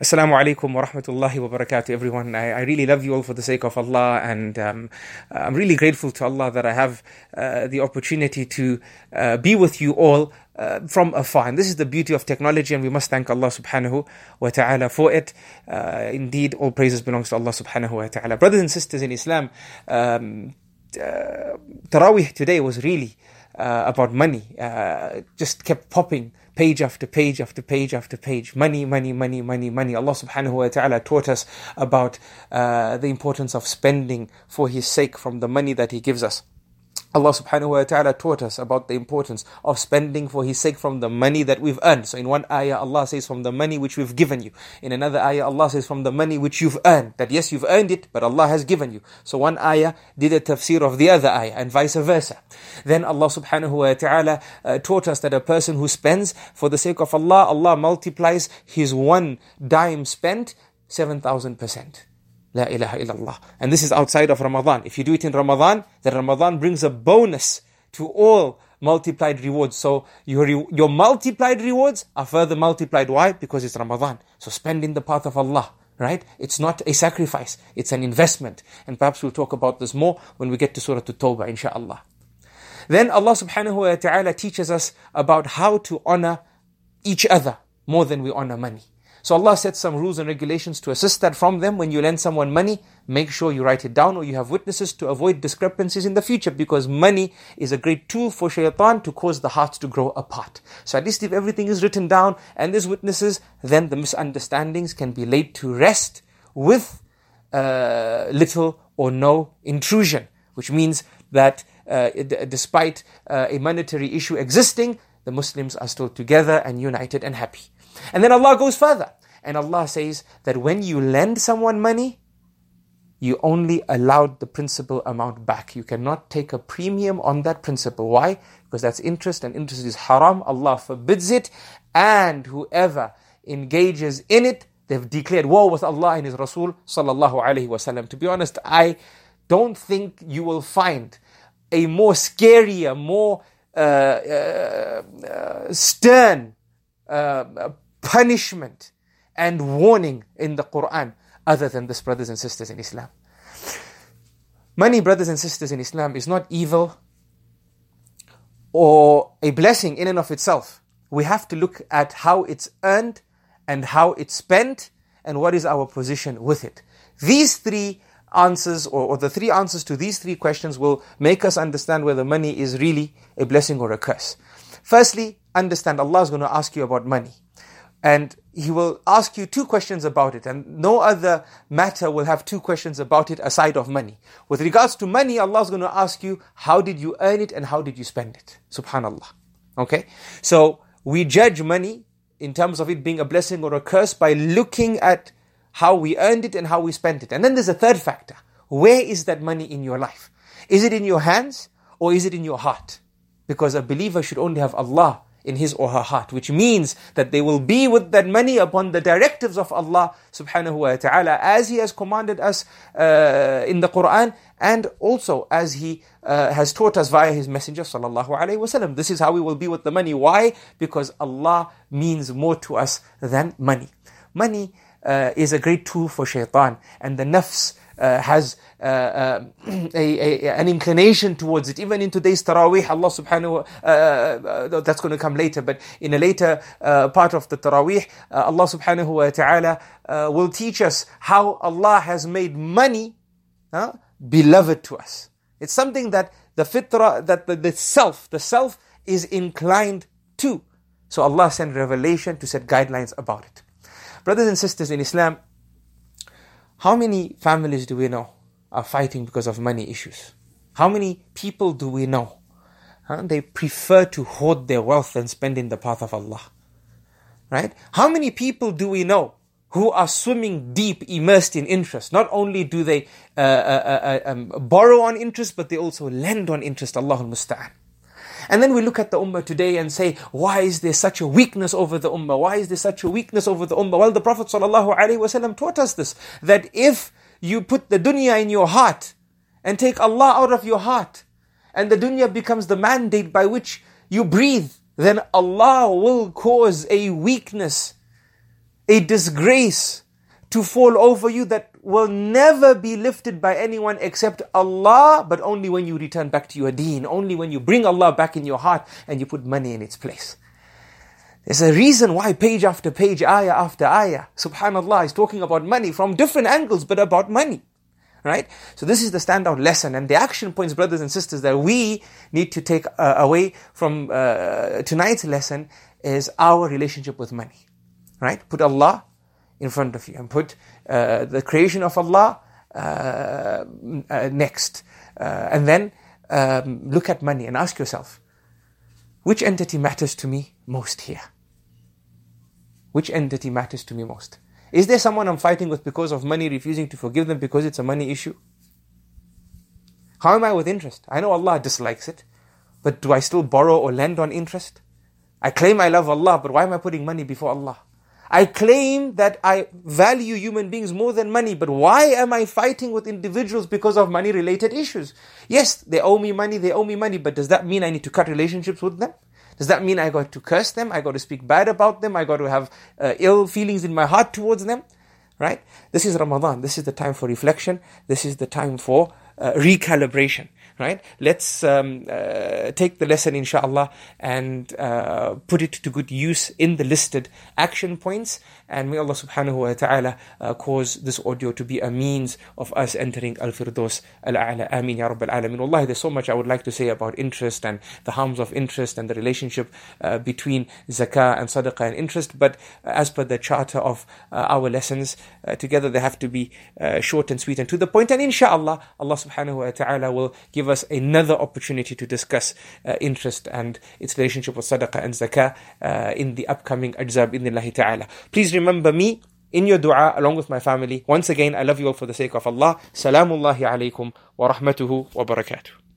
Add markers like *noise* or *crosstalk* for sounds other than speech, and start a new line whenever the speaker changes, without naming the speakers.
Assalamu alaikum wa rahmatullahi wa barakatuh, everyone. I, I, really love you all for the sake of Allah, and um, I'm really grateful to Allah that I have uh, the opportunity to uh, be with you all uh, from afar. And this is the beauty of technology, and we must thank Allah subhanahu wa ta'ala for it. Uh, indeed, all praises belongs to Allah subhanahu wa ta'ala. Brothers and sisters in Islam, um, uh, Taraweeh today was really uh, about money. just kept popping page after page after page after page. Money, money, money, money, money. Allah subhanahu wa ta'ala taught us about uh, the importance of spending for His sake from the money that He gives us. Allah subhanahu wa ta'ala taught us about the importance of spending for His sake from the money that we've earned. So in one ayah, Allah says from the money which we've given you. In another ayah, Allah says from the money which you've earned. That yes, you've earned it, but Allah has given you. So one ayah did a tafsir of the other ayah and vice versa. Then Allah subhanahu wa ta'ala uh, taught us that a person who spends for the sake of Allah, Allah multiplies his one dime spent 7,000%. La ilaha illallah. And this is outside of Ramadan. If you do it in Ramadan, then Ramadan brings a bonus to all multiplied rewards. So your, your multiplied rewards are further multiplied. Why? Because it's Ramadan. So spend in the path of Allah. Right? It's not a sacrifice. It's an investment. And perhaps we'll talk about this more when we get to Surah At-Tawbah, inshallah. Then Allah subhanahu wa ta'ala teaches us about how to honor each other more than we honor money. So Allah sets some rules and regulations to assist that from them. When you lend someone money, make sure you write it down or you have witnesses to avoid discrepancies in the future because money is a great tool for shaitan to cause the hearts to grow apart. So at least if everything is written down and there's witnesses, then the misunderstandings can be laid to rest with uh, little or no intrusion, which means that uh, d- despite uh, a monetary issue existing, the Muslims are still together and united and happy. And then Allah goes further. And Allah says that when you lend someone money, you only allowed the principal amount back. You cannot take a premium on that principal. Why? Because that's interest and interest is haram. Allah forbids it. And whoever engages in it, they've declared war with Allah and His Rasul sallallahu alaihi wasallam. To be honest, I don't think you will find a more scarier, more uh, uh, uh, stern uh, punishment and warning in the Quran other than this, brothers and sisters in Islam. Money, brothers and sisters in Islam, is not evil or a blessing in and of itself. We have to look at how it's earned and how it's spent and what is our position with it. These three answers or, or, the three answers to these three questions will make us understand whether money is really a blessing or a curse. Firstly, understand Allah is going to ask you about money. And He will ask you two questions about it. And no other matter will have two questions about it aside of money. With regards to money, Allah is going to ask you, how did you earn it and how did you spend it? Subhanallah. Okay? So, we judge money in terms of it being a blessing or a curse by looking at how we earned it and how we spent it. And then there's a third factor. Where is that money in your life? Is it in your hands or is it in your heart? Because a believer should only have Allah in his or her heart, which means that they will be with that money upon the directives of Allah subhanahu wa ta'ala as He has commanded us uh, in the Quran and also as He uh, has taught us via His Messenger sallallahu alayhi wasallam. This is how we will be with the money. Why? Because Allah means more to us than money. Money uh, is a great tool for shaitan and the nafs uh, has uh, uh, *clears throat* a, a, an inclination towards it. Even in today's Taraweeh, Allah subhanahu wa uh, uh, that's going to come later, but in a later uh, part of the Taraweeh, Allah subhanahu wa ta'ala will teach us how Allah has made money beloved to us. It's something that the fitra, that the, the self, the self is inclined to. So Allah sent revelation to set guidelines about it. Brothers and sisters in Islam, how many families do we know are fighting because of money issues? How many people do we know? Huh? They prefer to hoard their wealth than spend in the path of Allah. Right? How many people do we know who are swimming deep, immersed in interest? Not only do they uh, uh, uh, um, borrow on interest, but they also lend on interest. Allahul Musta'an. And then we look at the ummah today and say, why is there such a weakness over the ummah? Why is there such a weakness over the ummah? Well, the Prophet ﷺ taught us this, that if you put the dunya in your heart and take Allah out of your heart, and the dunya becomes the mandate by which you breathe, then Allah will cause a weakness a disgrace to fall over you that will never be lifted by anyone except Allah, but only when you return back to your deen, only when you bring Allah back in your heart and you put money in its place. There's a reason why page after page, ayah after ayah, subhanAllah, is talking about money from different angles, but about money. Right? So this is the standout lesson and the action points, brothers and sisters, that we need to take uh, away from uh, tonight's lesson is our relationship with money. Right? Put Allah in front of you and put uh, the creation of Allah uh, uh, next. Uh, and then um, look at money and ask yourself, which entity matters to me most here? Which entity matters to me most? Is there someone I'm fighting with because of money, refusing to forgive them because it's a money issue? How am I with interest? I know Allah dislikes it, but do I still borrow or lend on interest? I claim I love Allah, but why am I putting money before Allah? I claim that I value human beings more than money, but why am I fighting with individuals because of money related issues? Yes, they owe me money, they owe me money, but does that mean I need to cut relationships with them? Does that mean I got to curse them? I got to speak bad about them? I got to have uh, ill feelings in my heart towards them? Right? This is Ramadan. This is the time for reflection. This is the time for uh, recalibration right? Let's um, uh, take the lesson, inshallah, and uh, put it to good use in the listed action points. And may Allah subhanahu wa ta'ala uh, cause this audio to be a means of us entering Al Firdaus Al A'la. Ameen Ya Rabbil Alameen. Wallahi, there's so much I would like to say about interest and the harms of interest and the relationship uh, between zakah and sadaqah and interest. But uh, as per the charter of uh, our lessons, together they have to be short and sweet and to the point. And inshallah, Allah subhanahu wa ta'ala will give give us another opportunity to discuss uh, interest and its relationship with sadaqah and zakah uh, in the upcoming ajzab in the ta'ala. Please remember me in your dua along with my family. Once again, I love you all for the sake of Allah. Salamullahi alaykum wa rahmatuhu wa barakatuh.